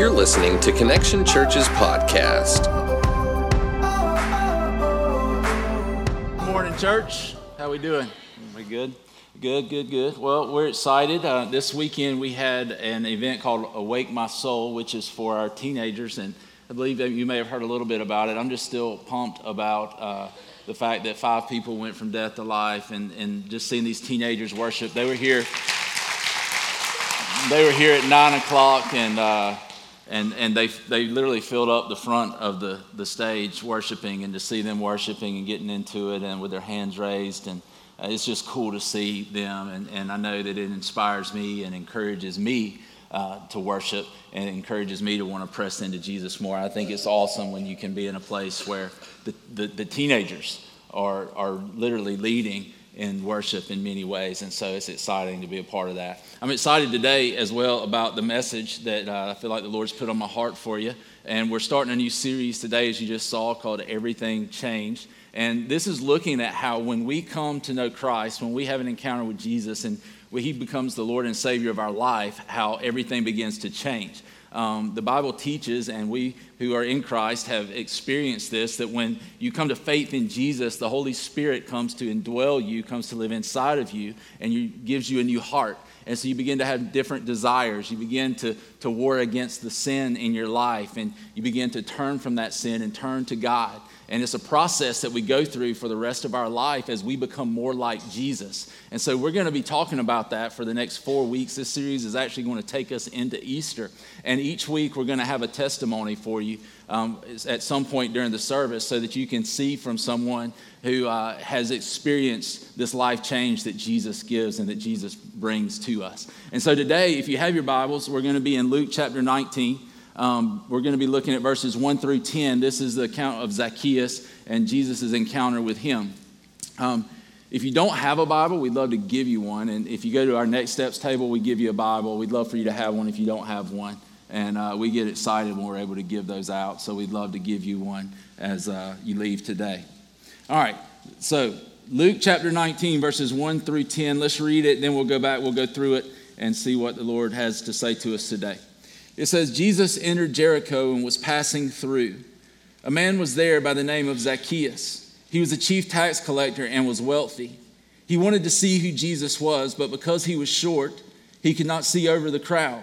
You're listening to Connection Church's podcast. Good morning, church. How we doing? We good? Good, good, good. Well, we're excited. Uh, this weekend we had an event called Awake My Soul, which is for our teenagers, and I believe that you may have heard a little bit about it. I'm just still pumped about uh, the fact that five people went from death to life, and, and just seeing these teenagers worship. They were here. They were here at nine o'clock, and uh, and and they they literally filled up the front of the the stage worshiping, and to see them worshiping and getting into it, and with their hands raised, and uh, it's just cool to see them, and and I know that it inspires me and encourages me. Uh, to worship and encourages me to want to press into Jesus more. I think it's awesome when you can be in a place where the, the, the teenagers are, are literally leading in worship in many ways. And so it's exciting to be a part of that. I'm excited today as well about the message that uh, I feel like the Lord's put on my heart for you. And we're starting a new series today, as you just saw, called Everything Changed. And this is looking at how when we come to know Christ, when we have an encounter with Jesus and He becomes the Lord and Savior of our life, how everything begins to change. Um, the Bible teaches, and we who are in Christ have experienced this, that when you come to faith in Jesus, the Holy Spirit comes to indwell you, comes to live inside of you, and you, gives you a new heart. And so you begin to have different desires. You begin to, to war against the sin in your life, and you begin to turn from that sin and turn to God. And it's a process that we go through for the rest of our life as we become more like Jesus. And so we're going to be talking about that for the next four weeks. This series is actually going to take us into Easter. And each week we're going to have a testimony for you um, at some point during the service so that you can see from someone who uh, has experienced this life change that Jesus gives and that Jesus brings to us. And so today, if you have your Bibles, we're going to be in Luke chapter 19. Um, we're going to be looking at verses 1 through 10. This is the account of Zacchaeus and Jesus' encounter with him. Um, if you don't have a Bible, we'd love to give you one. And if you go to our Next Steps table, we give you a Bible. We'd love for you to have one if you don't have one. And uh, we get excited when we're able to give those out. So we'd love to give you one as uh, you leave today. All right. So Luke chapter 19, verses 1 through 10. Let's read it, then we'll go back, we'll go through it and see what the Lord has to say to us today. It says, Jesus entered Jericho and was passing through. A man was there by the name of Zacchaeus. He was a chief tax collector and was wealthy. He wanted to see who Jesus was, but because he was short, he could not see over the crowd.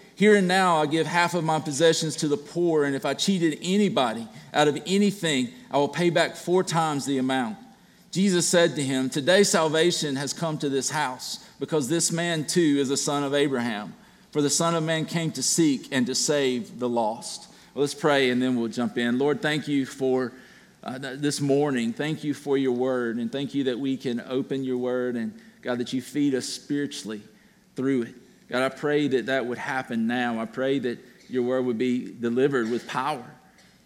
here and now I give half of my possessions to the poor, and if I cheated anybody out of anything, I will pay back four times the amount. Jesus said to him, Today salvation has come to this house, because this man too is a son of Abraham. For the Son of Man came to seek and to save the lost. Well, let's pray and then we'll jump in. Lord, thank you for uh, this morning. Thank you for your word, and thank you that we can open your word, and God, that you feed us spiritually through it. God, I pray that that would happen now. I pray that your word would be delivered with power,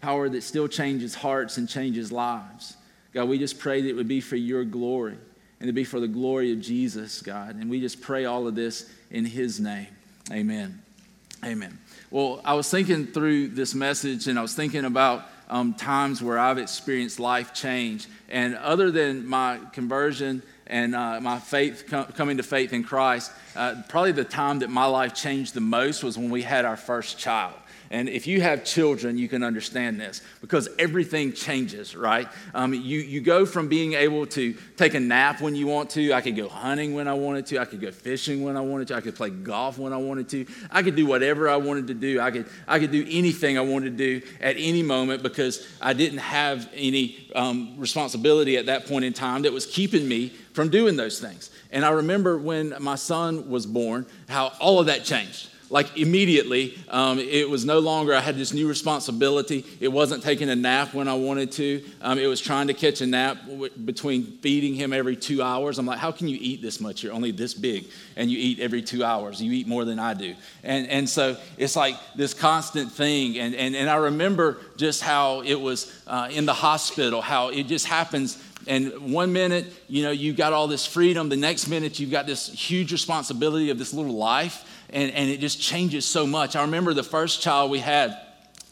power that still changes hearts and changes lives. God, we just pray that it would be for your glory and to be for the glory of Jesus, God. And we just pray all of this in his name. Amen. Amen. Well, I was thinking through this message and I was thinking about um, times where I've experienced life change. And other than my conversion and uh, my faith com- coming to faith in Christ, uh, probably the time that my life changed the most was when we had our first child. And if you have children, you can understand this because everything changes, right? Um, you, you go from being able to take a nap when you want to. I could go hunting when I wanted to. I could go fishing when I wanted to. I could play golf when I wanted to. I could do whatever I wanted to do. I could, I could do anything I wanted to do at any moment because I didn't have any um, responsibility at that point in time that was keeping me from doing those things. And I remember when my son was born, how all of that changed like immediately um, it was no longer i had this new responsibility. It wasn't taking a nap when i wanted to. Um, it was trying to catch a nap w- between feeding him every two hours. I'm like how can you eat this much? You're only this big and you eat every two hours. You eat more than i do. And, and so it's like this constant thing and, and, and i remember just how it was uh, in the hospital how it just happens. And one minute, you know, you've got all this freedom. The next minute, you've got this huge responsibility of this little life. And, and it just changes so much. I remember the first child we had,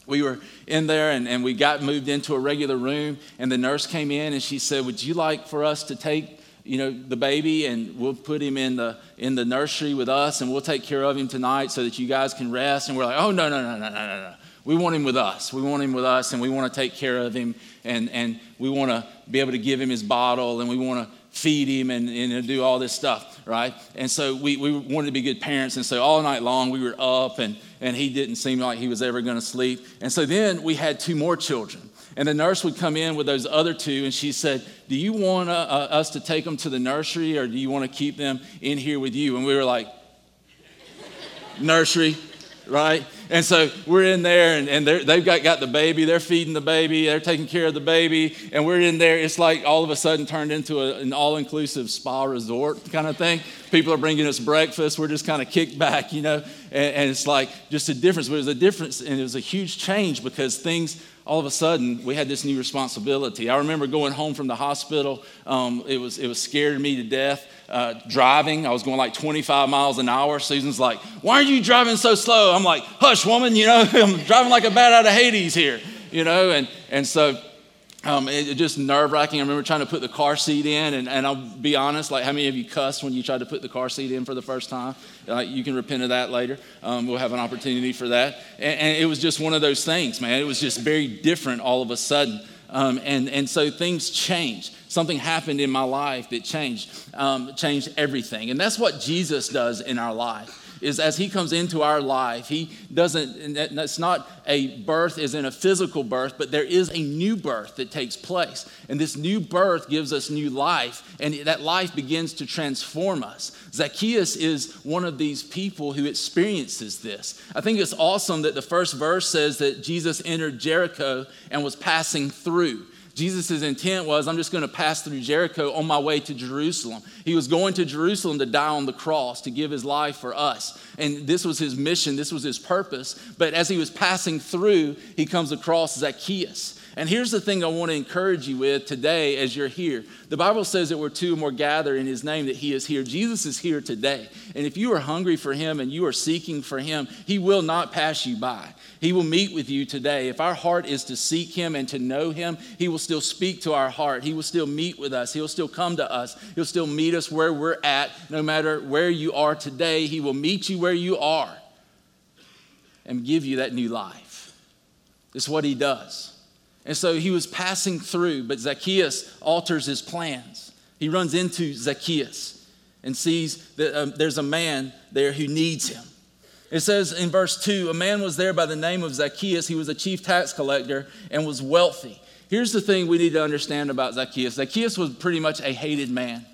we were in there and, and we got moved into a regular room and the nurse came in and she said would you like for us to take you know the baby and we'll put him in the in the nursery with us and we'll take care of him tonight so that you guys can rest? And we're like oh no no no no no no no. We want him with us. We want him with us and we want to take care of him and and we want to be able to give him his bottle and we want to feed him and, and do all this stuff, right? And so we, we wanted to be good parents. And so all night long we were up and, and he didn't seem like he was ever going to sleep. And so then we had two more children. And the nurse would come in with those other two and she said, Do you want uh, uh, us to take them to the nursery or do you want to keep them in here with you? And we were like, Nursery, right? And so we're in there, and, and they've got, got the baby. They're feeding the baby. They're taking care of the baby. And we're in there. It's like all of a sudden turned into a, an all inclusive spa resort kind of thing. People are bringing us breakfast. We're just kind of kicked back, you know. And, and it's like just a difference. But it was a difference, and it was a huge change because things all of a sudden we had this new responsibility. I remember going home from the hospital. Um, it was it was scared me to death. Uh, driving, I was going like 25 miles an hour. Susan's like, "Why are you driving so slow?" I'm like, "Hush, woman, you know, I'm driving like a bat out of Hades here, you know." And and so um, it, it just nerve wracking. I remember trying to put the car seat in, and, and I'll be honest, like how many of you cussed when you tried to put the car seat in for the first time? Uh, you can repent of that later. Um, we'll have an opportunity for that. And, and, it was just one of those things, man. It was just very different all of a sudden. Um, and, and so things changed. Something happened in my life that changed, um, changed everything. And that's what Jesus does in our life is as he comes into our life, he doesn't, it's not a birth as in a physical birth, but there is a new birth that takes place. And this new birth gives us new life, and that life begins to transform us. Zacchaeus is one of these people who experiences this. I think it's awesome that the first verse says that Jesus entered Jericho and was passing through. Jesus' intent was, I'm just going to pass through Jericho on my way to Jerusalem. He was going to Jerusalem to die on the cross, to give his life for us. And this was his mission, this was his purpose. But as he was passing through, he comes across Zacchaeus. And here's the thing I want to encourage you with today as you're here. The Bible says that we're two or more gather in his name, that he is here. Jesus is here today. And if you are hungry for him and you are seeking for him, he will not pass you by. He will meet with you today. If our heart is to seek him and to know him, he will still speak to our heart. He will still meet with us. He'll still come to us. He'll still meet us where we're at, no matter where you are today. He will meet you where you are and give you that new life. It's what he does. And so he was passing through, but Zacchaeus alters his plans. He runs into Zacchaeus and sees that um, there's a man there who needs him. It says in verse 2 a man was there by the name of Zacchaeus. He was a chief tax collector and was wealthy. Here's the thing we need to understand about Zacchaeus Zacchaeus was pretty much a hated man.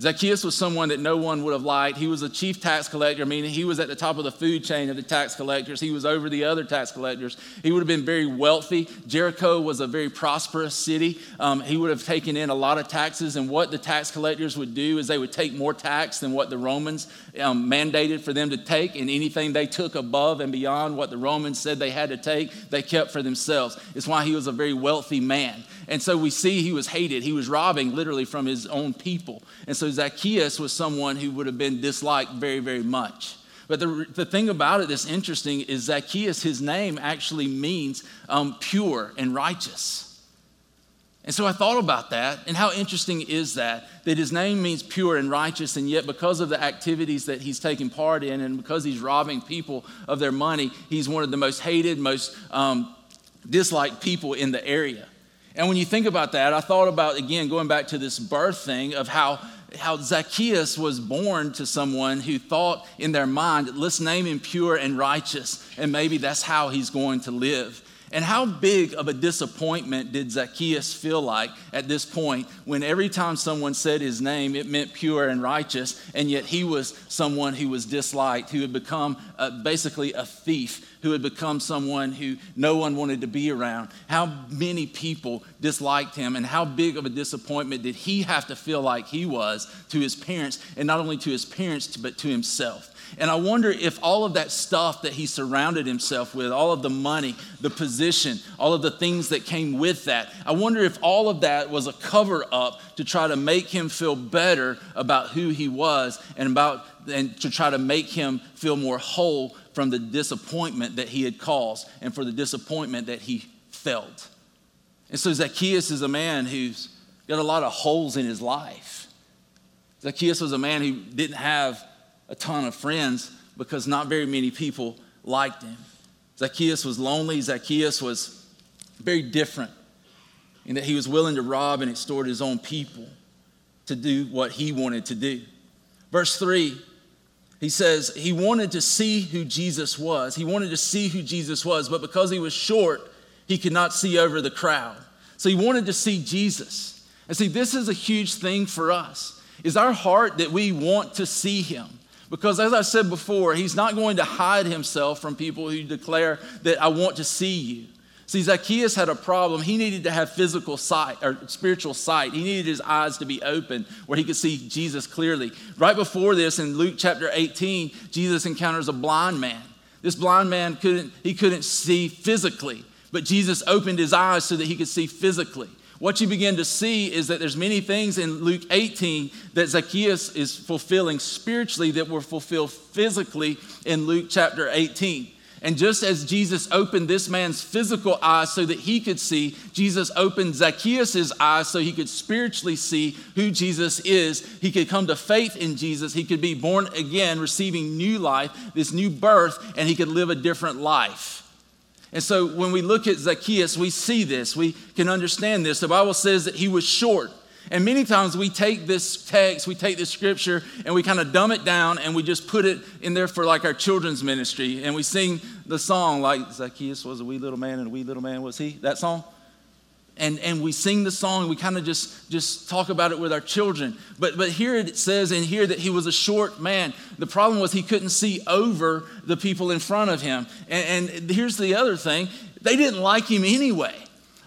Zacchaeus was someone that no one would have liked. He was a chief tax collector, meaning he was at the top of the food chain of the tax collectors. He was over the other tax collectors. He would have been very wealthy. Jericho was a very prosperous city. Um, he would have taken in a lot of taxes, and what the tax collectors would do is they would take more tax than what the Romans um, mandated for them to take, and anything they took above and beyond what the Romans said they had to take, they kept for themselves. It's why he was a very wealthy man. And so we see he was hated. He was robbing literally from his own people. And so Zacchaeus was someone who would have been disliked very, very much. But the, the thing about it that's interesting is Zacchaeus, his name actually means um, pure and righteous. And so I thought about that, and how interesting is that? That his name means pure and righteous, and yet because of the activities that he's taking part in, and because he's robbing people of their money, he's one of the most hated, most um, disliked people in the area. And when you think about that, I thought about, again, going back to this birth thing of how, how Zacchaeus was born to someone who thought in their mind, let's name him pure and righteous, and maybe that's how he's going to live. And how big of a disappointment did Zacchaeus feel like at this point when every time someone said his name, it meant pure and righteous, and yet he was someone who was disliked, who had become uh, basically a thief, who had become someone who no one wanted to be around? How many people disliked him, and how big of a disappointment did he have to feel like he was to his parents, and not only to his parents, but to himself? And I wonder if all of that stuff that he surrounded himself with, all of the money, the position, all of the things that came with that, I wonder if all of that was a cover up to try to make him feel better about who he was and about and to try to make him feel more whole from the disappointment that he had caused and for the disappointment that he felt. And so Zacchaeus is a man who's got a lot of holes in his life. Zacchaeus was a man who didn't have a ton of friends because not very many people liked him. Zacchaeus was lonely. Zacchaeus was very different in that he was willing to rob and extort his own people to do what he wanted to do. Verse 3, he says he wanted to see who Jesus was. He wanted to see who Jesus was, but because he was short, he could not see over the crowd. So he wanted to see Jesus. And see, this is a huge thing for us. Is our heart that we want to see him? Because as I said before, he's not going to hide himself from people who declare that I want to see you. See, Zacchaeus had a problem. He needed to have physical sight or spiritual sight. He needed his eyes to be open where he could see Jesus clearly. Right before this, in Luke chapter 18, Jesus encounters a blind man. This blind man couldn't, he couldn't see physically, but Jesus opened his eyes so that he could see physically. What you begin to see is that there's many things in Luke 18 that Zacchaeus is fulfilling spiritually that were fulfilled physically in Luke chapter 18. And just as Jesus opened this man's physical eyes so that he could see, Jesus opened Zacchaeus' eyes so he could spiritually see who Jesus is. He could come to faith in Jesus. He could be born again, receiving new life, this new birth, and he could live a different life. And so when we look at Zacchaeus, we see this. We can understand this. The Bible says that he was short. And many times we take this text, we take this scripture, and we kind of dumb it down and we just put it in there for like our children's ministry. And we sing the song like Zacchaeus was a wee little man and a wee little man was he? That song? And, and we sing the song we kind of just, just talk about it with our children but, but here it says in here that he was a short man the problem was he couldn't see over the people in front of him and, and here's the other thing they didn't like him anyway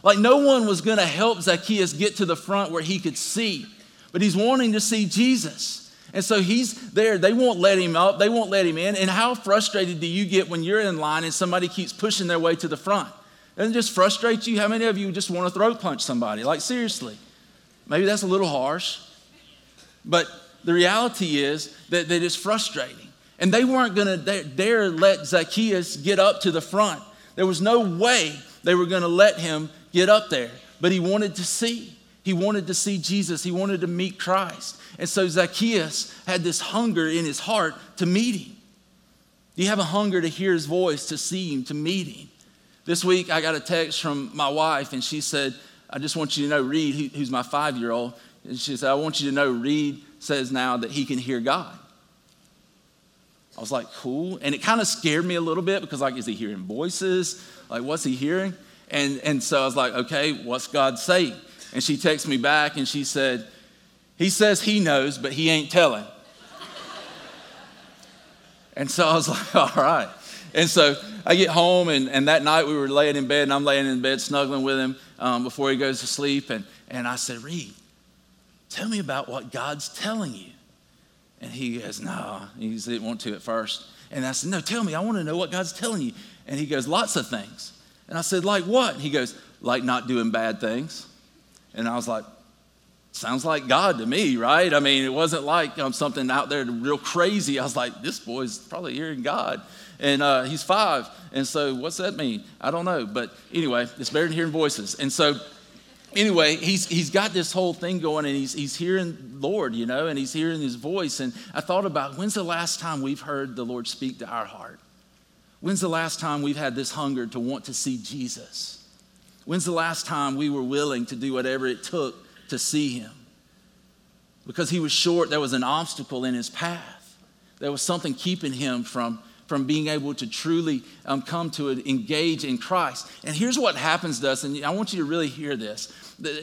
like no one was going to help zacchaeus get to the front where he could see but he's wanting to see jesus and so he's there. They won't let him up. They won't let him in. And how frustrated do you get when you're in line and somebody keeps pushing their way to the front? Doesn't just frustrate you? How many of you just want to throat punch somebody? Like, seriously. Maybe that's a little harsh. But the reality is that, that it's frustrating. And they weren't going to dare, dare let Zacchaeus get up to the front. There was no way they were going to let him get up there. But he wanted to see. He wanted to see Jesus. He wanted to meet Christ. And so Zacchaeus had this hunger in his heart to meet him. Do you have a hunger to hear his voice, to see him, to meet him? This week, I got a text from my wife, and she said, I just want you to know, Reed, who's my five year old, and she said, I want you to know, Reed says now that he can hear God. I was like, cool. And it kind of scared me a little bit because, like, is he hearing voices? Like, what's he hearing? And, and so I was like, okay, what's God saying? And she texted me back and she said, he says he knows, but he ain't telling. and so I was like, all right. And so I get home, and, and that night we were laying in bed, and I'm laying in bed snuggling with him um, before he goes to sleep. And, and I said, Reed, tell me about what God's telling you. And he goes, No, he didn't want to at first. And I said, No, tell me, I want to know what God's telling you. And he goes, Lots of things. And I said, Like what? He goes, Like not doing bad things. And I was like, Sounds like God to me, right? I mean, it wasn't like um, something out there real crazy. I was like, This boy's probably hearing God and uh, he's five. And so, what's that mean? I don't know. But anyway, it's better than hearing voices. And so, anyway, he's, he's got this whole thing going and he's, he's hearing Lord, you know, and he's hearing his voice. And I thought about when's the last time we've heard the Lord speak to our heart? When's the last time we've had this hunger to want to see Jesus? When's the last time we were willing to do whatever it took to see him? Because he was short, there was an obstacle in his path. There was something keeping him from from being able to truly um, come to engage in Christ. And here's what happens to us, and I want you to really hear this.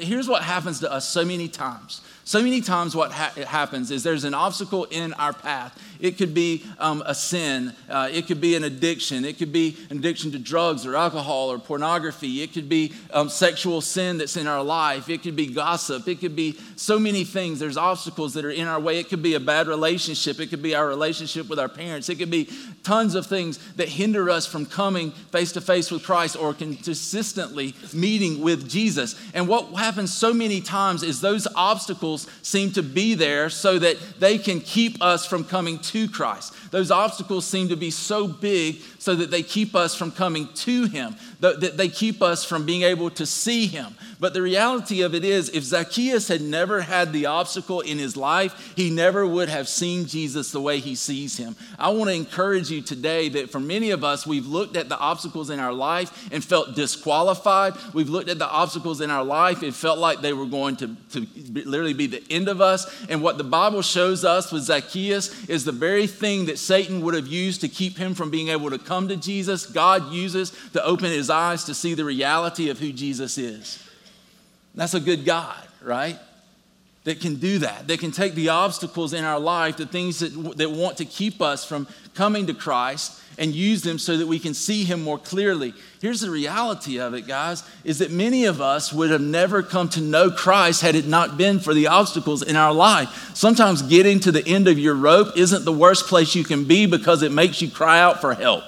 Here's what happens to us so many times. So many times, what ha- happens is there's an obstacle in our path. It could be um, a sin, uh, it could be an addiction, it could be an addiction to drugs or alcohol or pornography, it could be um, sexual sin that's in our life, it could be gossip, it could be so many things. There's obstacles that are in our way. It could be a bad relationship, it could be our relationship with our parents, it could be tons of things that hinder us from coming face to face with Christ or consistently meeting with Jesus. And what happens so many times is those obstacles seem to be there so that they can keep us from coming to Christ. Those obstacles seem to be so big so that they keep us from coming to Him, that they keep us from being able to see Him. But the reality of it is, if Zacchaeus had never had the obstacle in his life, he never would have seen Jesus the way he sees him. I want to encourage you today that for many of us, we've looked at the obstacles in our life and felt disqualified. We've looked at the obstacles in our life and felt like they were going to, to literally be the end of us. And what the Bible shows us with Zacchaeus is the very thing that Satan would have used to keep him from being able to come to Jesus, God uses to open his eyes to see the reality of who Jesus is. That's a good God, right? That can do that. That can take the obstacles in our life, the things that, that want to keep us from coming to Christ, and use them so that we can see Him more clearly. Here's the reality of it, guys, is that many of us would have never come to know Christ had it not been for the obstacles in our life. Sometimes getting to the end of your rope isn't the worst place you can be because it makes you cry out for help.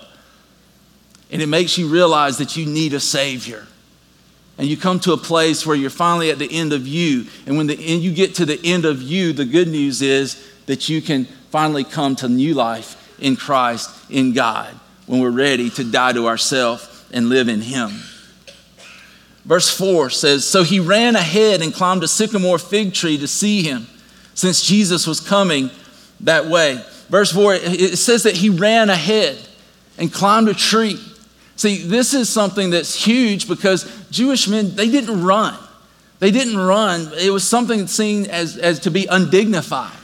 And it makes you realize that you need a Savior and you come to a place where you're finally at the end of you. And when the end, you get to the end of you, the good news is that you can finally come to new life in Christ, in God, when we're ready to die to ourselves and live in Him. Verse 4 says So he ran ahead and climbed a sycamore fig tree to see him, since Jesus was coming that way. Verse 4, it says that he ran ahead and climbed a tree. See, this is something that's huge because Jewish men, they didn't run. They didn't run. It was something seen as, as to be undignified.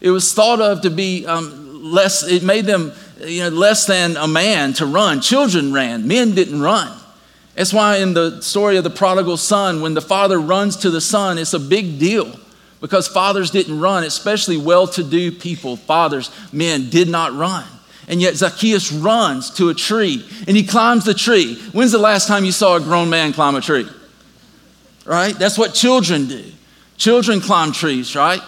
It was thought of to be um, less, it made them you know, less than a man to run. Children ran, men didn't run. That's why in the story of the prodigal son, when the father runs to the son, it's a big deal because fathers didn't run, especially well to do people, fathers, men did not run. And yet Zacchaeus runs to a tree and he climbs the tree. When's the last time you saw a grown man climb a tree? Right? That's what children do. Children climb trees, right?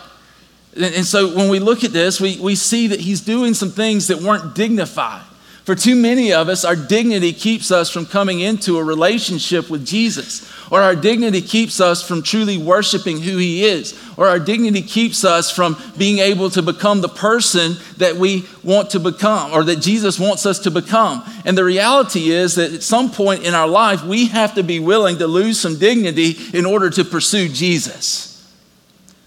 And, so when we look at this, we, we see that he's doing some things that weren't dignified. For too many of us, our dignity keeps us from coming into a relationship with Jesus, or our dignity keeps us from truly worshiping who He is, or our dignity keeps us from being able to become the person that we want to become, or that Jesus wants us to become. And the reality is that at some point in our life, we have to be willing to lose some dignity in order to pursue Jesus.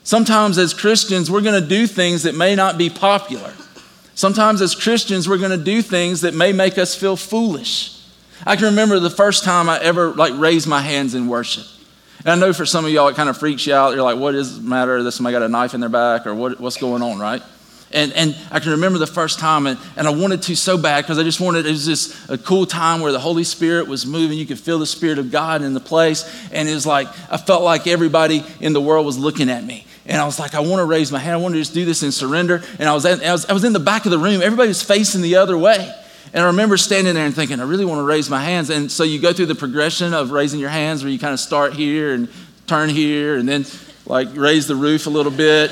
Sometimes, as Christians, we're going to do things that may not be popular. Sometimes as Christians, we're going to do things that may make us feel foolish. I can remember the first time I ever like raised my hands in worship. And I know for some of y'all it kind of freaks you out. You're like, what is the matter? This somebody got a knife in their back or what, what's going on, right? And, and I can remember the first time, and, and I wanted to so bad because I just wanted, it was just a cool time where the Holy Spirit was moving. You could feel the Spirit of God in the place. And it was like, I felt like everybody in the world was looking at me. And I was like, I want to raise my hand. I want to just do this in surrender. And I was, at, I was, I was in the back of the room. Everybody was facing the other way. And I remember standing there and thinking, I really want to raise my hands. And so you go through the progression of raising your hands where you kind of start here and turn here and then like raise the roof a little bit.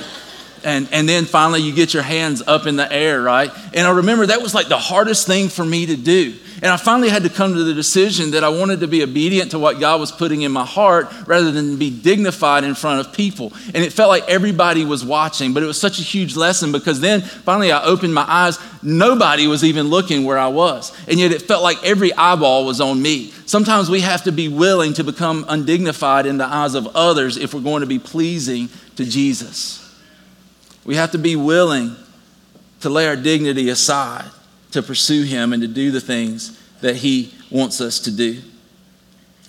And, and then finally you get your hands up in the air, right? And I remember that was like the hardest thing for me to do and I finally had to come to the decision that I wanted to be obedient to what God was putting in my heart rather than be dignified in front of people. And it felt like everybody was watching, but it was such a huge lesson because then finally I opened my eyes. Nobody was even looking where I was. And yet it felt like every eyeball was on me. Sometimes we have to be willing to become undignified in the eyes of others if we're going to be pleasing to Jesus. We have to be willing to lay our dignity aside to pursue Him and to do the things that He wants us to do.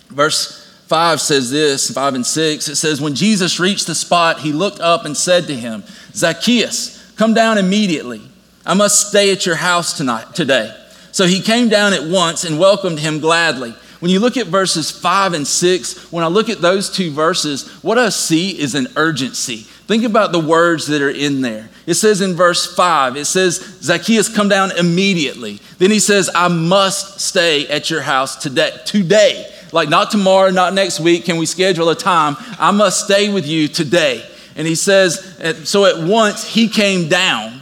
Verse 5 says this 5 and 6 it says, When Jesus reached the spot, he looked up and said to him, Zacchaeus, come down immediately. I must stay at your house tonight, today. So he came down at once and welcomed him gladly. When you look at verses five and six, when I look at those two verses, what I see is an urgency. Think about the words that are in there. It says in verse five, it says, Zacchaeus come down immediately. Then he says, I must stay at your house today. Today. Like not tomorrow, not next week. Can we schedule a time? I must stay with you today. And he says, so at once he came down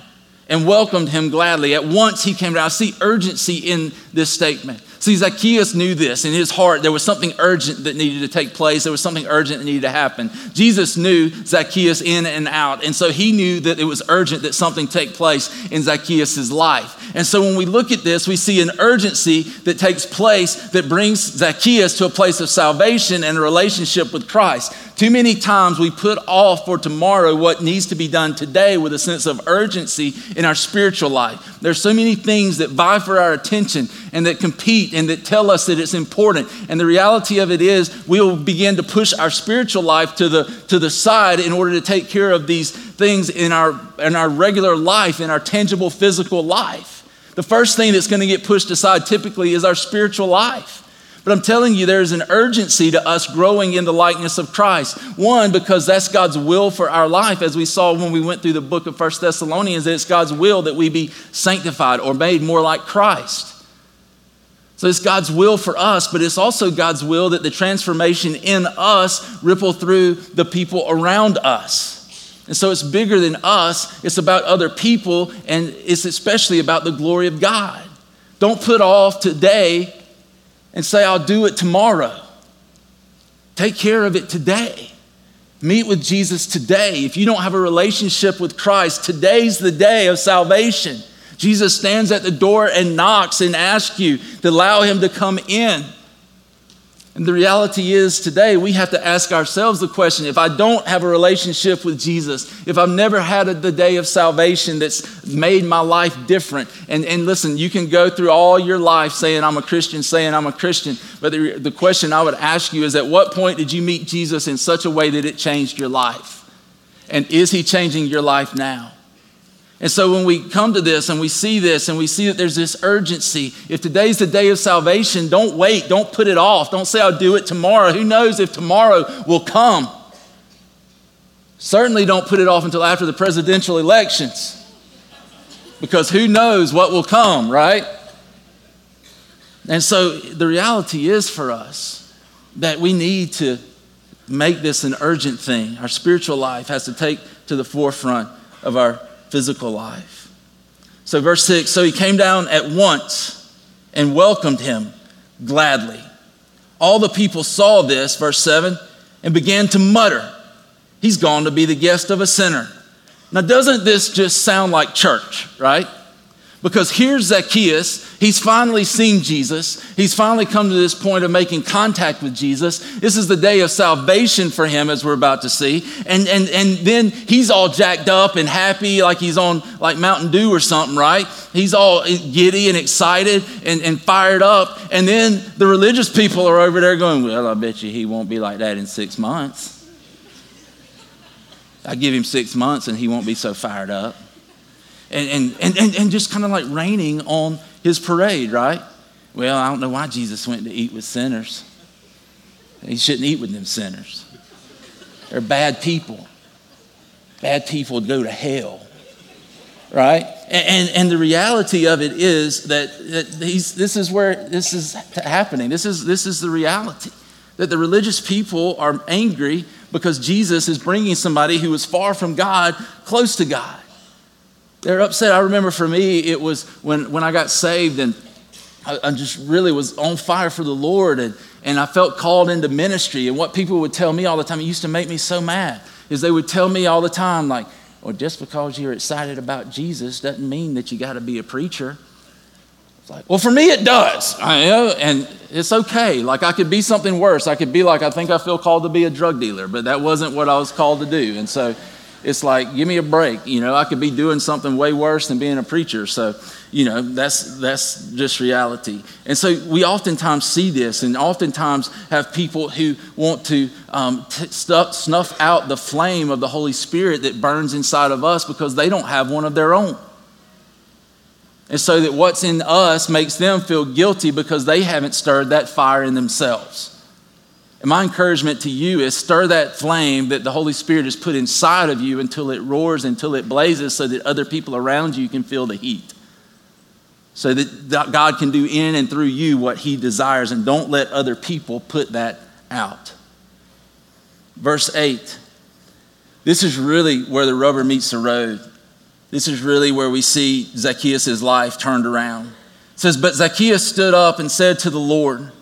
and welcomed him gladly. At once he came down. I see urgency in this statement. See, Zacchaeus knew this in his heart. There was something urgent that needed to take place. There was something urgent that needed to happen. Jesus knew Zacchaeus in and out. And so he knew that it was urgent that something take place in Zacchaeus' life. And so when we look at this, we see an urgency that takes place that brings Zacchaeus to a place of salvation and a relationship with Christ. Too many times we put off for tomorrow what needs to be done today with a sense of urgency in our spiritual life. There's so many things that vie for our attention and that compete and that tell us that it's important. And the reality of it is we'll begin to push our spiritual life to the to the side in order to take care of these things in our in our regular life, in our tangible physical life. The first thing that's going to get pushed aside typically is our spiritual life. But I'm telling you, there's an urgency to us growing in the likeness of Christ. One, because that's God's will for our life, as we saw when we went through the book of First Thessalonians, that it's God's will that we be sanctified or made more like Christ. So it's God's will for us, but it's also God's will that the transformation in us ripple through the people around us. And so it's bigger than us, it's about other people, and it's especially about the glory of God. Don't put off today and say, I'll do it tomorrow. Take care of it today. Meet with Jesus today. If you don't have a relationship with Christ, today's the day of salvation. Jesus stands at the door and knocks and asks you to allow him to come in. And the reality is today, we have to ask ourselves the question if I don't have a relationship with Jesus, if I've never had a, the day of salvation that's made my life different, and, and listen, you can go through all your life saying, I'm a Christian, saying, I'm a Christian, but the, the question I would ask you is, at what point did you meet Jesus in such a way that it changed your life? And is he changing your life now? And so when we come to this and we see this and we see that there's this urgency, if today's the day of salvation, don't wait, don't put it off. Don't say I'll do it tomorrow. Who knows if tomorrow will come? Certainly don't put it off until after the presidential elections. Because who knows what will come, right? And so the reality is for us that we need to make this an urgent thing. Our spiritual life has to take to the forefront of our physical life. So, verse 6 So he came down at once and welcomed him gladly. All the people saw this, verse 7, and began to mutter, He's gone to be the guest of a sinner. Now, doesn't this just sound like church, right? Because here's Zacchaeus. He's finally seen Jesus. He's finally come to this point of making contact with Jesus. This is the day of salvation for him, as we're about to see. And, and, and then he's all jacked up and happy, like he's on like Mountain Dew or something, right? He's all giddy and excited and, and fired up. And then the religious people are over there going, Well, I bet you he won't be like that in six months. I give him six months and he won't be so fired up and, and, and, and just kind of like raining on his parade, right? Well, I don't know why Jesus went to eat with sinners. He shouldn't eat with them sinners. They're bad people. Bad people go to hell, right? And, and, and the reality of it is that, that this is where this is happening. This is, this is the reality. That the religious people are angry because Jesus is bringing somebody who is far from God close to God. They're upset. I remember for me, it was when, when I got saved and I, I just really was on fire for the Lord and, and I felt called into ministry. And what people would tell me all the time, it used to make me so mad, is they would tell me all the time, like, well, just because you're excited about Jesus doesn't mean that you got to be a preacher. It's like, well, for me, it does. I know, and it's okay. Like, I could be something worse. I could be like, I think I feel called to be a drug dealer, but that wasn't what I was called to do. And so, it's like, give me a break. You know, I could be doing something way worse than being a preacher. So, you know, that's, that's just reality. And so we oftentimes see this and oftentimes have people who want to um, t- snuff out the flame of the Holy Spirit that burns inside of us because they don't have one of their own. And so that what's in us makes them feel guilty because they haven't stirred that fire in themselves. And my encouragement to you is stir that flame that the Holy Spirit has put inside of you until it roars, until it blazes, so that other people around you can feel the heat. So that God can do in and through you what He desires, and don't let other people put that out. Verse 8 this is really where the rubber meets the road. This is really where we see Zacchaeus' life turned around. It says, But Zacchaeus stood up and said to the Lord,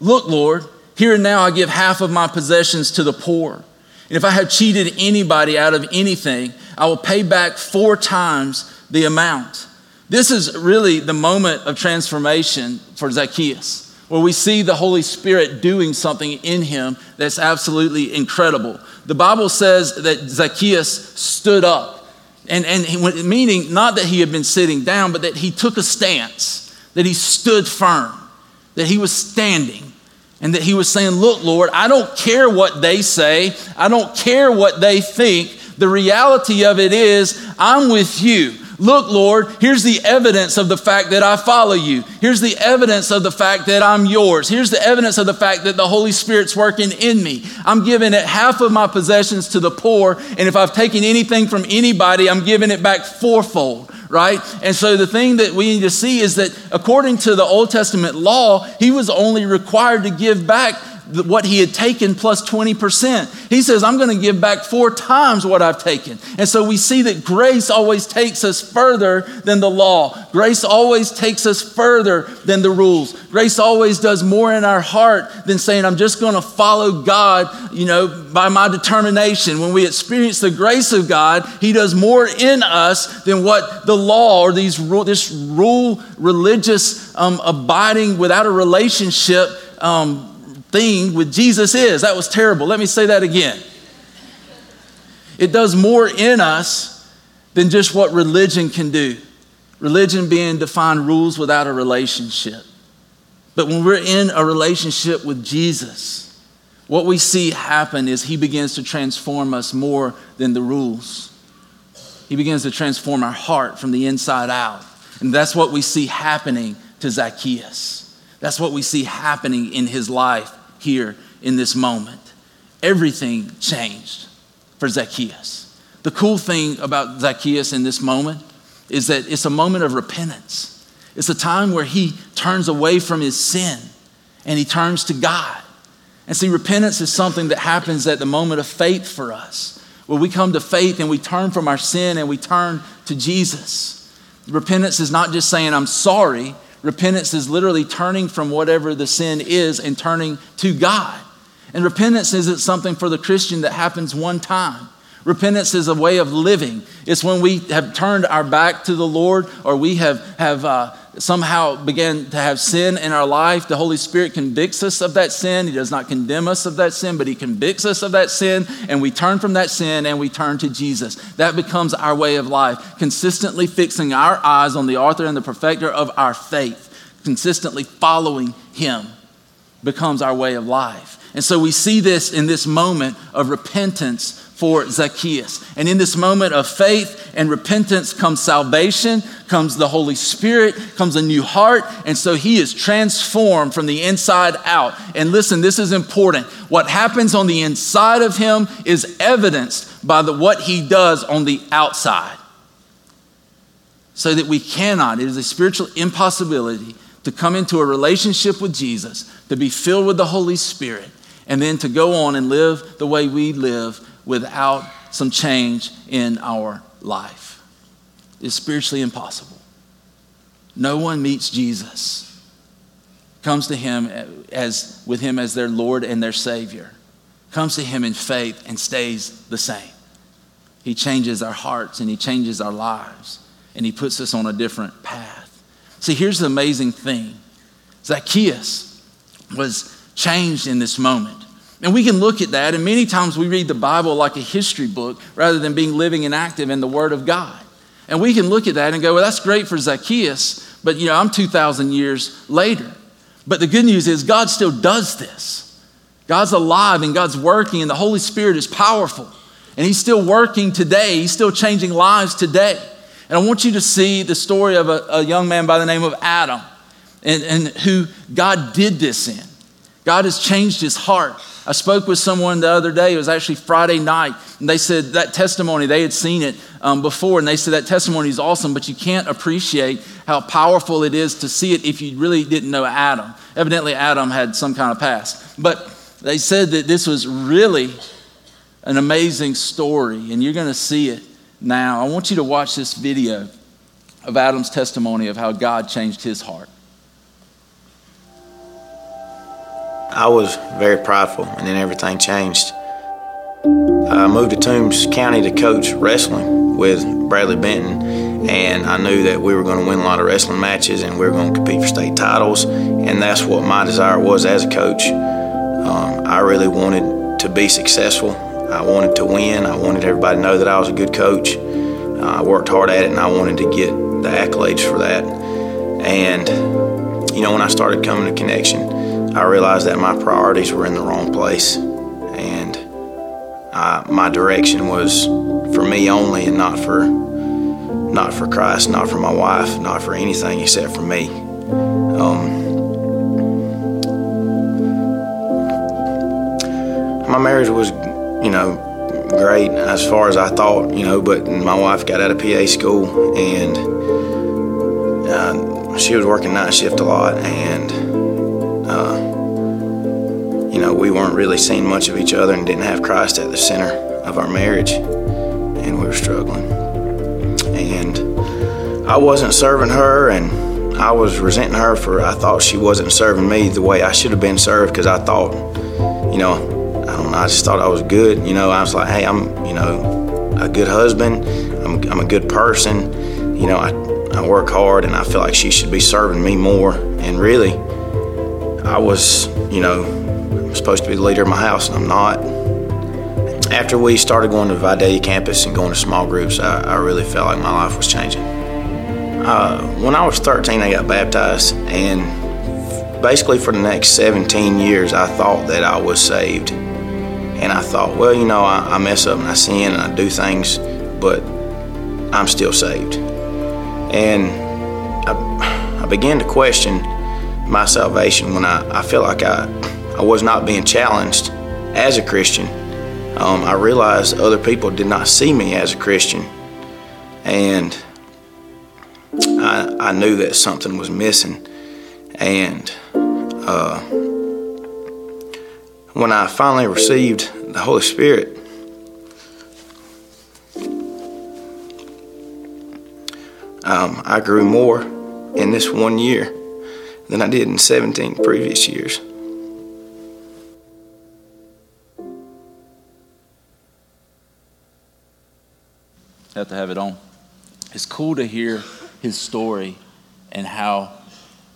Look, Lord, here and now I give half of my possessions to the poor. And if I have cheated anybody out of anything, I will pay back four times the amount. This is really the moment of transformation for Zacchaeus, where we see the Holy Spirit doing something in him that's absolutely incredible. The Bible says that Zacchaeus stood up, and, and meaning not that he had been sitting down, but that he took a stance, that he stood firm, that he was standing. And that he was saying, Look, Lord, I don't care what they say. I don't care what they think. The reality of it is, I'm with you. Look, Lord, here's the evidence of the fact that I follow you. Here's the evidence of the fact that I'm yours. Here's the evidence of the fact that the Holy Spirit's working in me. I'm giving it half of my possessions to the poor, and if I've taken anything from anybody, I'm giving it back fourfold right? And so the thing that we need to see is that according to the Old Testament law, he was only required to give back what he had taken plus 20%. He says, I'm going to give back four times what I've taken. And so we see that grace always takes us further than the law. Grace always takes us further than the rules. Grace always does more in our heart than saying, I'm just going to follow God, you know, by my determination. When we experience the grace of God, he does more in us than what the law or these this rule religious um, abiding without a relationship um, thing with Jesus is. That was terrible. Let me say that again. It does more in us than just what religion can do. Religion being defined rules without a relationship. But when we're in a relationship with Jesus, what we see happen is he begins to transform us more than the rules. He begins to transform our heart from the inside out. And that's what we see happening to Zacchaeus. That's what we see happening in his life here in this moment. Everything changed for Zacchaeus. The cool thing about Zacchaeus in this moment is that it's a moment of repentance. It's a time where he turns away from his sin and he turns to God. And see, repentance is something that happens at the moment of faith for us, where we come to faith and we turn from our sin and we turn to Jesus. Repentance is not just saying, I'm sorry, Repentance is literally turning from whatever the sin is and turning to God. And repentance isn't something for the Christian that happens one time. Repentance is a way of living. It's when we have turned our back to the Lord or we have, have uh, somehow began to have sin in our life. The Holy Spirit convicts us of that sin. He does not condemn us of that sin, but He convicts us of that sin. And we turn from that sin and we turn to Jesus. That becomes our way of life, consistently fixing our eyes on the author and the perfecter of our faith, consistently following Him becomes our way of life. And so we see this in this moment of repentance for Zacchaeus. And in this moment of faith and repentance comes salvation, comes the Holy Spirit, comes a new heart. And so he is transformed from the inside out. And listen, this is important. What happens on the inside of him is evidenced by the, what he does on the outside. So that we cannot, it is a spiritual impossibility to come into a relationship with Jesus, to be filled with the Holy Spirit, and then to go on and live the way we live without some change in our life. It's spiritually impossible. No one meets Jesus, comes to him as with him as their Lord and their Savior, comes to him in faith and stays the same. He changes our hearts and he changes our lives and he puts us on a different path. See, here's the amazing thing Zacchaeus was changed in this moment. And we can look at that, and many times we read the Bible like a history book rather than being living and active in the Word of God. And we can look at that and go, well, that's great for Zacchaeus, but you know, I'm 2,000 years later. But the good news is God still does this. God's alive and God's working, and the Holy Spirit is powerful. And He's still working today, He's still changing lives today. And I want you to see the story of a, a young man by the name of Adam and, and who God did this in. God has changed his heart. I spoke with someone the other day, it was actually Friday night, and they said that testimony, they had seen it um, before, and they said that testimony is awesome, but you can't appreciate how powerful it is to see it if you really didn't know Adam. Evidently, Adam had some kind of past. But they said that this was really an amazing story, and you're going to see it now. I want you to watch this video of Adam's testimony of how God changed his heart. I was very prideful, and then everything changed. I moved to Toombs County to coach wrestling with Bradley Benton, and I knew that we were going to win a lot of wrestling matches and we were going to compete for state titles, and that's what my desire was as a coach. Um, I really wanted to be successful. I wanted to win. I wanted everybody to know that I was a good coach. I worked hard at it, and I wanted to get the accolades for that. And you know, when I started coming to Connection, I realized that my priorities were in the wrong place, and I, my direction was for me only, and not for not for Christ, not for my wife, not for anything except for me. Um, my marriage was, you know, great as far as I thought, you know, but my wife got out of PA school and uh, she was working night shift a lot and uh, you know, we weren't really seeing much of each other and didn't have Christ at the center of our marriage, and we were struggling. And I wasn't serving her, and I was resenting her for I thought she wasn't serving me the way I should have been served because I thought, you know, I don't know, I just thought I was good. You know, I was like, hey, I'm, you know, a good husband, I'm, I'm a good person, you know, I, I work hard, and I feel like she should be serving me more. And really, I was, you know, I'm supposed to be the leader of my house, and I'm not. After we started going to Vidalia campus and going to small groups, I, I really felt like my life was changing. Uh, when I was 13, I got baptized, and basically for the next 17 years, I thought that I was saved. And I thought, well, you know, I, I mess up and I sin and I do things, but I'm still saved. And I, I began to question my salvation when I, I feel like I, I was not being challenged as a Christian. Um, I realized other people did not see me as a Christian. And I, I knew that something was missing. And uh, when I finally received the Holy Spirit, um, I grew more in this one year than I did in 17 previous years. Have to have it on. It's cool to hear his story and how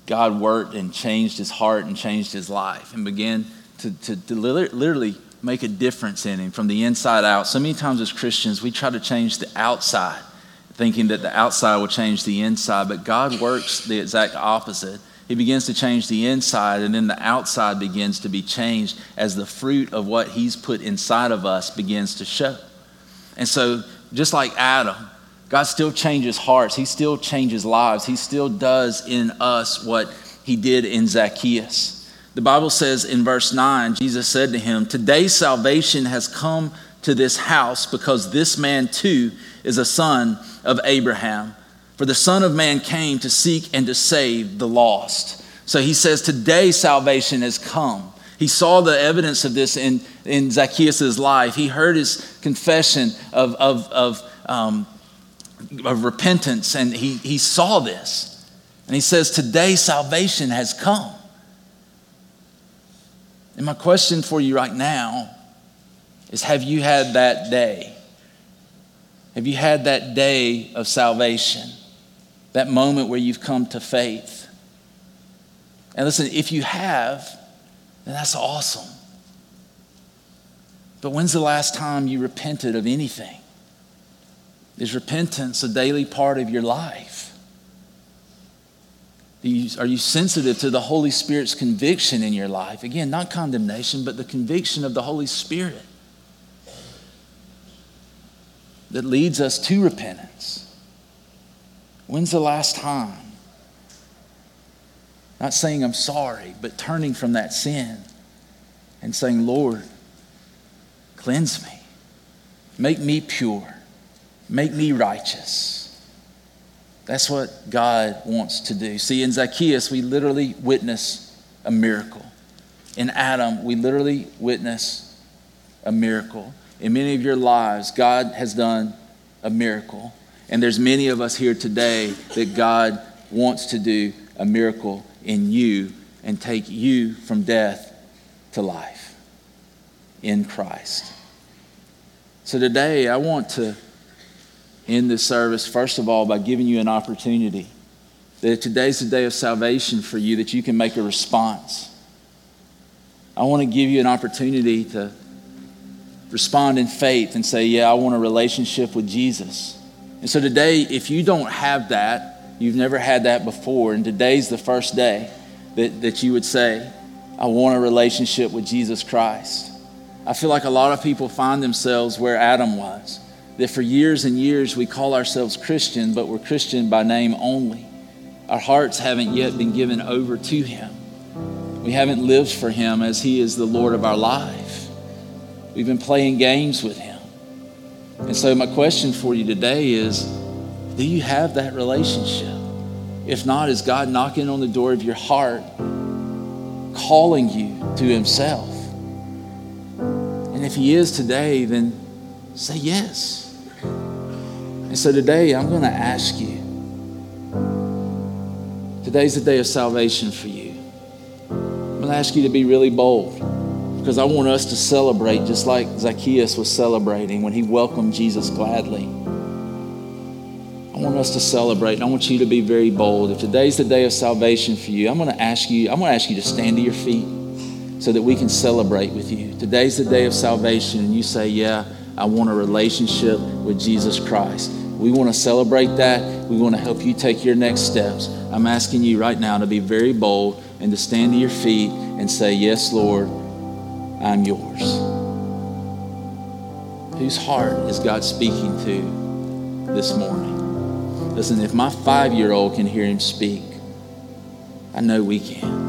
God worked and changed his heart and changed his life and began to, to, to literally make a difference in him from the inside out. So many times as Christians, we try to change the outside, thinking that the outside will change the inside, but God works the exact opposite. He begins to change the inside, and then the outside begins to be changed as the fruit of what He's put inside of us begins to show. And so, just like Adam, God still changes hearts, He still changes lives, He still does in us what He did in Zacchaeus. The Bible says in verse 9, Jesus said to him, Today salvation has come to this house because this man too is a son of Abraham. For the Son of Man came to seek and to save the lost. So he says, Today salvation has come. He saw the evidence of this in, in Zacchaeus' life. He heard his confession of, of, of, um, of repentance, and he, he saw this. And he says, Today salvation has come. And my question for you right now is Have you had that day? Have you had that day of salvation? That moment where you've come to faith. And listen, if you have, then that's awesome. But when's the last time you repented of anything? Is repentance a daily part of your life? Are you sensitive to the Holy Spirit's conviction in your life? Again, not condemnation, but the conviction of the Holy Spirit that leads us to repentance. When's the last time? Not saying I'm sorry, but turning from that sin and saying, Lord, cleanse me, make me pure, make me righteous. That's what God wants to do. See, in Zacchaeus, we literally witness a miracle. In Adam, we literally witness a miracle. In many of your lives, God has done a miracle. And there's many of us here today that God wants to do a miracle in you and take you from death to life in Christ. So today, I want to end this service, first of all, by giving you an opportunity that today's the day of salvation for you, that you can make a response. I want to give you an opportunity to respond in faith and say, Yeah, I want a relationship with Jesus. And so today, if you don't have that, you've never had that before, and today's the first day that, that you would say, I want a relationship with Jesus Christ. I feel like a lot of people find themselves where Adam was, that for years and years we call ourselves Christian, but we're Christian by name only. Our hearts haven't yet been given over to Him. We haven't lived for Him as He is the Lord of our life. We've been playing games with Him. And so, my question for you today is do you have that relationship? If not, is God knocking on the door of your heart, calling you to Himself? And if He is today, then say yes. And so today, I'm going to ask you. Today's the day of salvation for you. I'm going to ask you to be really bold because I want us to celebrate just like Zacchaeus was celebrating when he welcomed Jesus gladly. I want us to celebrate. I want you to be very bold. If today's the day of salvation for you, I'm going to ask you, I'm going to ask you to stand to your feet so that we can celebrate with you. Today's the day of salvation, and you say, Yeah, I want a relationship with Jesus Christ. We want to celebrate that. We want to help you take your next steps. I'm asking you right now to be very bold and to stand to your feet and say, Yes, Lord, I'm yours. Whose heart is God speaking to this morning? Listen, if my five year old can hear him speak, I know we can.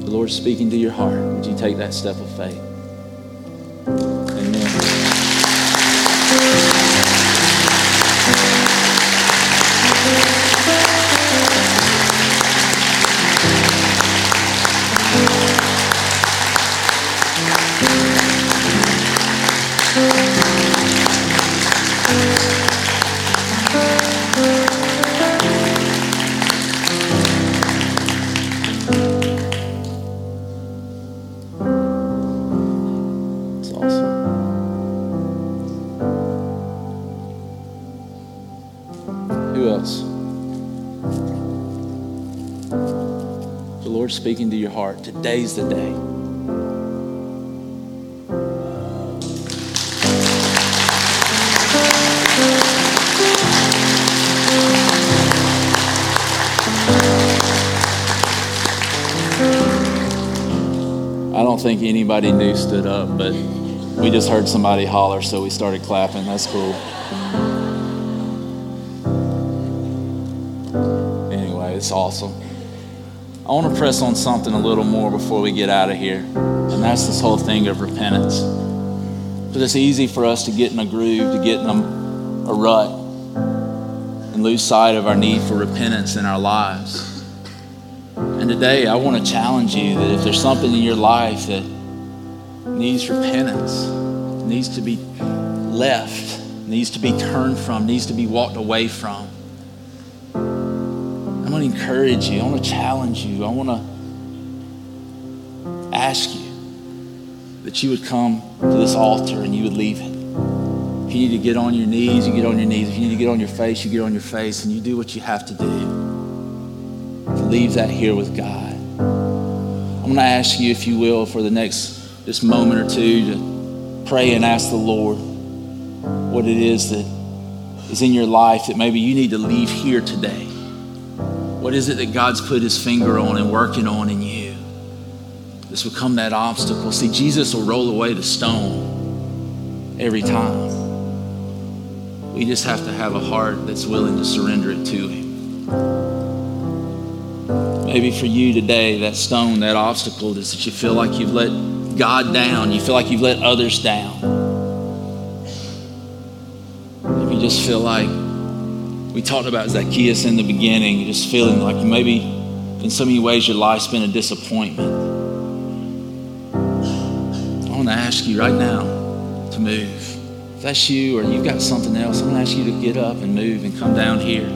The Lord's speaking to your heart. Would you take that step of faith? Today's the day. I don't think anybody new stood up, but we just heard somebody holler, so we started clapping. That's cool. Anyway, it's awesome. I want to press on something a little more before we get out of here, and that's this whole thing of repentance. Because it's easy for us to get in a groove, to get in a, a rut, and lose sight of our need for repentance in our lives. And today, I want to challenge you that if there's something in your life that needs repentance, needs to be left, needs to be turned from, needs to be walked away from, want to encourage you. I want to challenge you. I want to ask you that you would come to this altar and you would leave it. If you need to get on your knees, you get on your knees. If you need to get on your face, you get on your face and you do what you have to do leave that here with God. I'm going to ask you, if you will, for the next this moment or two to pray and ask the Lord what it is that is in your life that maybe you need to leave here today. What is it that God's put his finger on and working on in you? This will come that obstacle. See, Jesus will roll away the stone every time. We just have to have a heart that's willing to surrender it to Him. Maybe for you today, that stone, that obstacle is that you feel like you've let God down, you feel like you've let others down. Maybe you just feel like we talked about Zacchaeus in the beginning, just feeling like maybe in so many ways your life's been a disappointment. I want to ask you right now to move. If that's you or you've got something else, I'm going to ask you to get up and move and come down here.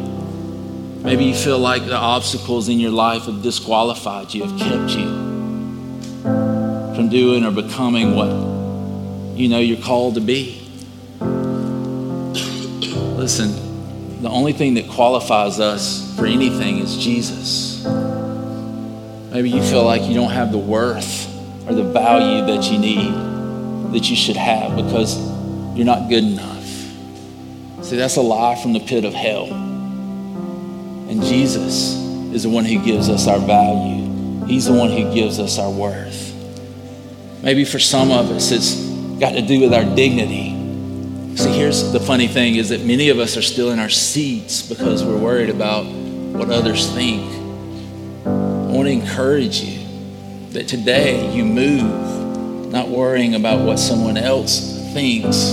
Maybe you feel like the obstacles in your life have disqualified you, have kept you from doing or becoming what you know you're called to be. Listen, the only thing that qualifies us for anything is Jesus. Maybe you feel like you don't have the worth or the value that you need, that you should have because you're not good enough. See, that's a lie from the pit of hell. And Jesus is the one who gives us our value, He's the one who gives us our worth. Maybe for some of us, it's got to do with our dignity. See, here's the funny thing is that many of us are still in our seats because we're worried about what others think. I want to encourage you that today you move, not worrying about what someone else thinks,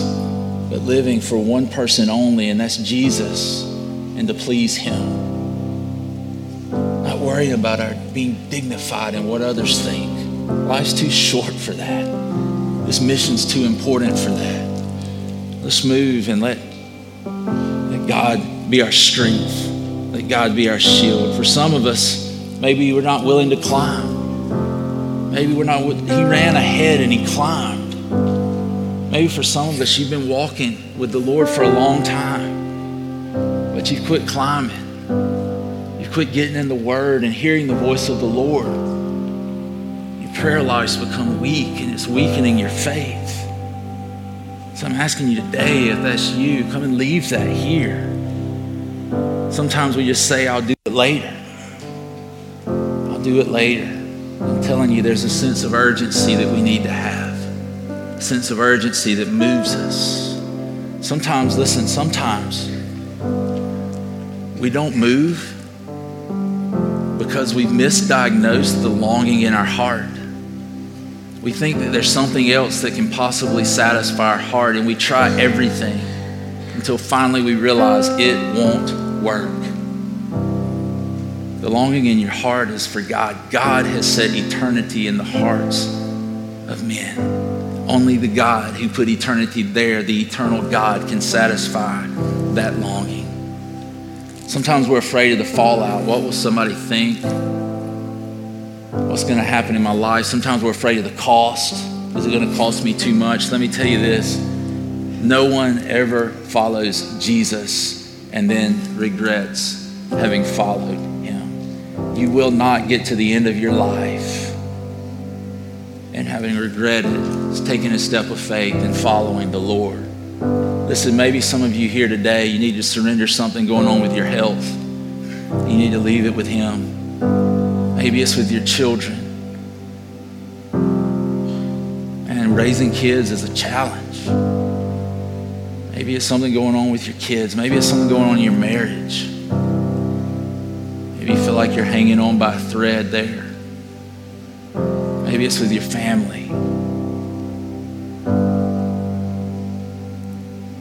but living for one person only, and that's Jesus, and to please Him. Not worrying about our being dignified and what others think. Life's too short for that. This mission's too important for that. Let's move and let, let God be our strength. Let God be our shield. For some of us, maybe we're not willing to climb. Maybe we're not, he ran ahead and he climbed. Maybe for some of us, you've been walking with the Lord for a long time, but you've quit climbing. You've quit getting in the Word and hearing the voice of the Lord. Your prayer life's become weak and it's weakening your faith. So I'm asking you today, if that's you, come and leave that here. Sometimes we just say, I'll do it later. I'll do it later. I'm telling you, there's a sense of urgency that we need to have, a sense of urgency that moves us. Sometimes, listen, sometimes we don't move because we've misdiagnosed the longing in our heart. We think that there's something else that can possibly satisfy our heart, and we try everything until finally we realize it won't work. The longing in your heart is for God. God has set eternity in the hearts of men. Only the God who put eternity there, the eternal God, can satisfy that longing. Sometimes we're afraid of the fallout. What will somebody think? What's going to happen in my life. Sometimes we're afraid of the cost. Is it going to cost me too much? Let me tell you this no one ever follows Jesus and then regrets having followed him. You will not get to the end of your life and having regretted taking a step of faith and following the Lord. Listen, maybe some of you here today, you need to surrender something going on with your health. You need to leave it with Him. Maybe it's with your children. And raising kids is a challenge. Maybe it's something going on with your kids. Maybe it's something going on in your marriage. Maybe you feel like you're hanging on by a thread there. Maybe it's with your family.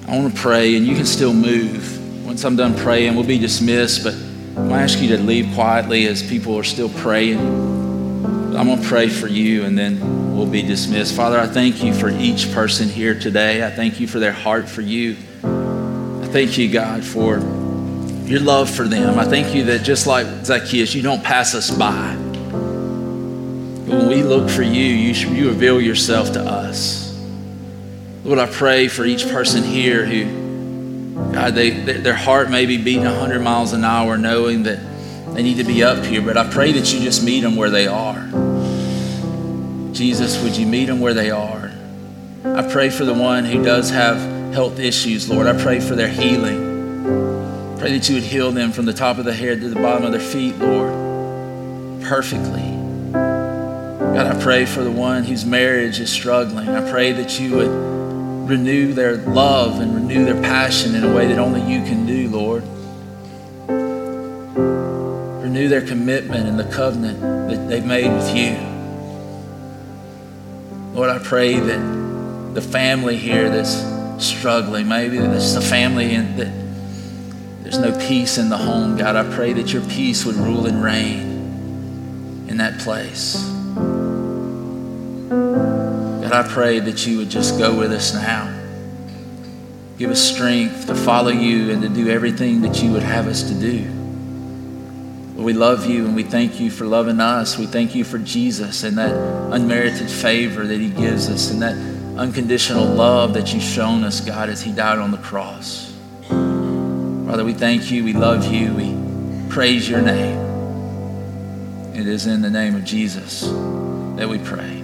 I want to pray, and you can still move. Once I'm done praying, we'll be dismissed, but I'm going to ask you to leave quietly as people are still praying. I'm going to pray for you, and then we'll be dismissed. Father, I thank you for each person here today. I thank you for their heart for you. I thank you, God, for your love for them. I thank you that just like Zacchaeus, you don't pass us by. When we look for you, you, you reveal yourself to us. Lord, I pray for each person here who, God, they, their heart may be beating 100 miles an hour knowing that they need to be up here, but I pray that you just meet them where they are. Jesus, would you meet them where they are? I pray for the one who does have health issues, Lord. I pray for their healing. Pray that you would heal them from the top of the head to the bottom of their feet, Lord, perfectly. God, I pray for the one whose marriage is struggling. I pray that you would renew their love and renew their passion in a way that only you can do, Lord. Renew their commitment and the covenant that they've made with you. Lord, I pray that the family here that's struggling, maybe there's a family that there's no peace in the home, God, I pray that your peace would rule and reign in that place. I pray that you would just go with us now. Give us strength to follow you and to do everything that you would have us to do. We love you and we thank you for loving us. We thank you for Jesus and that unmerited favor that he gives us and that unconditional love that you've shown us, God, as he died on the cross. Father, we thank you. We love you. We praise your name. It is in the name of Jesus that we pray.